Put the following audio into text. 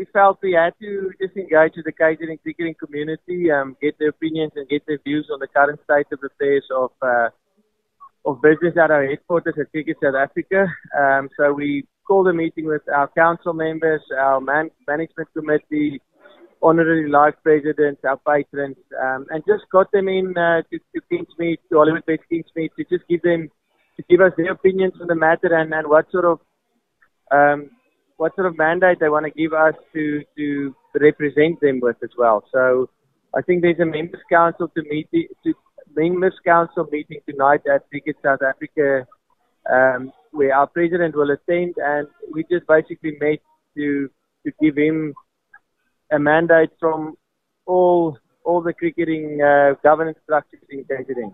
we felt we had to just engage with the catering cricketing community, um, get their opinions and get their views on the current state of affairs of uh, of business at our headquarters at Cricket South Africa. Um, so we called a meeting with our council members, our man- management committee, honorary life presidents, our patrons, um, and just got them in uh, to, to Kingsmead, to Hollywoodbets Kingsmead, to just give them, to give us their opinions on the matter and, and what sort of, um, what sort of mandate they want to give us to, to represent them with as well. So I think there's a members council to meet, to members council meeting tonight at Cricket South Africa, um, where our president will attend, and we just basically met to to give him a mandate from all all the cricketing uh, governance structures in KZN.